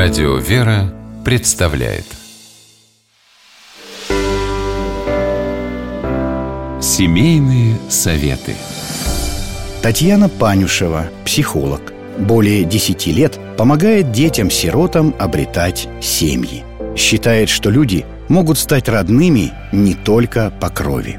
Радио «Вера» представляет Семейные советы Татьяна Панюшева, психолог, более 10 лет помогает детям-сиротам обретать семьи. Считает, что люди могут стать родными не только по крови.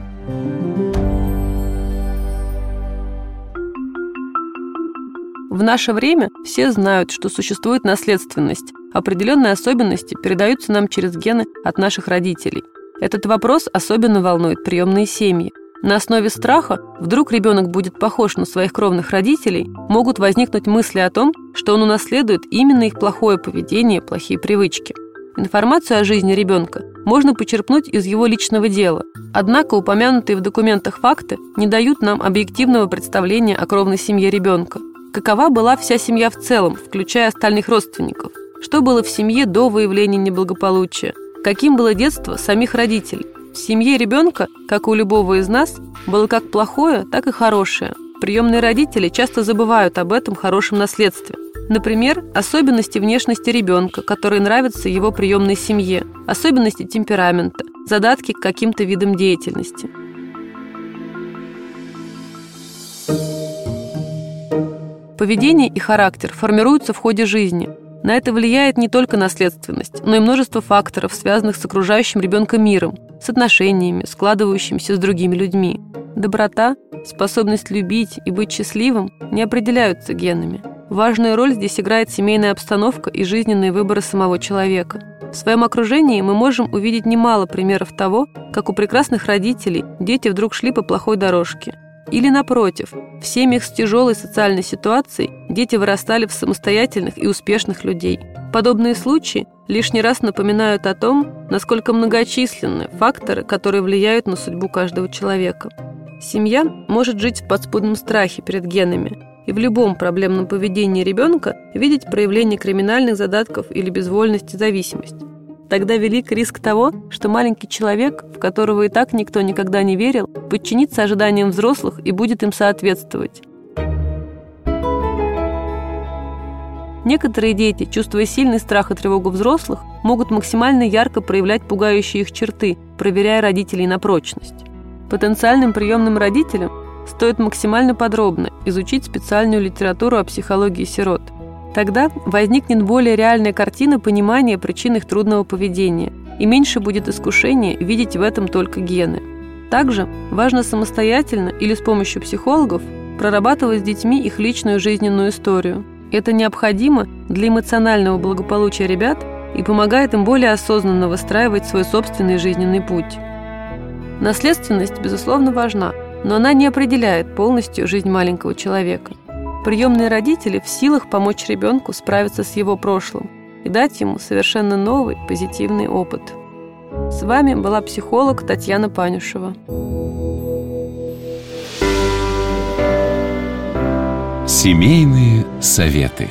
В наше время все знают, что существует наследственность. Определенные особенности передаются нам через гены от наших родителей. Этот вопрос особенно волнует приемные семьи. На основе страха, вдруг ребенок будет похож на своих кровных родителей, могут возникнуть мысли о том, что он унаследует именно их плохое поведение, плохие привычки. Информацию о жизни ребенка можно почерпнуть из его личного дела. Однако упомянутые в документах факты не дают нам объективного представления о кровной семье ребенка. Какова была вся семья в целом, включая остальных родственников? Что было в семье до выявления неблагополучия? Каким было детство самих родителей? В семье ребенка, как у любого из нас, было как плохое, так и хорошее. Приемные родители часто забывают об этом хорошем наследстве. Например, особенности внешности ребенка, которые нравятся его приемной семье, особенности темперамента, задатки к каким-то видам деятельности – Поведение и характер формируются в ходе жизни. На это влияет не только наследственность, но и множество факторов, связанных с окружающим ребенка миром, с отношениями, складывающимися с другими людьми. Доброта, способность любить и быть счастливым не определяются генами. Важную роль здесь играет семейная обстановка и жизненные выборы самого человека. В своем окружении мы можем увидеть немало примеров того, как у прекрасных родителей дети вдруг шли по плохой дорожке – или напротив, в семьях с тяжелой социальной ситуацией дети вырастали в самостоятельных и успешных людей. Подобные случаи лишний раз напоминают о том, насколько многочисленны факторы, которые влияют на судьбу каждого человека. Семья может жить в подспудном страхе перед генами и в любом проблемном поведении ребенка видеть проявление криминальных задатков или безвольности зависимость. Тогда велик риск того, что маленький человек, в которого и так никто никогда не верил, подчинится ожиданиям взрослых и будет им соответствовать. Некоторые дети, чувствуя сильный страх и тревогу взрослых, могут максимально ярко проявлять пугающие их черты, проверяя родителей на прочность. Потенциальным приемным родителям стоит максимально подробно изучить специальную литературу о психологии сирот – Тогда возникнет более реальная картина понимания причин их трудного поведения, и меньше будет искушения видеть в этом только гены. Также важно самостоятельно или с помощью психологов прорабатывать с детьми их личную жизненную историю. Это необходимо для эмоционального благополучия ребят и помогает им более осознанно выстраивать свой собственный жизненный путь. Наследственность, безусловно, важна, но она не определяет полностью жизнь маленького человека – Приемные родители в силах помочь ребенку справиться с его прошлым и дать ему совершенно новый позитивный опыт. С вами была психолог Татьяна Панюшева. Семейные советы.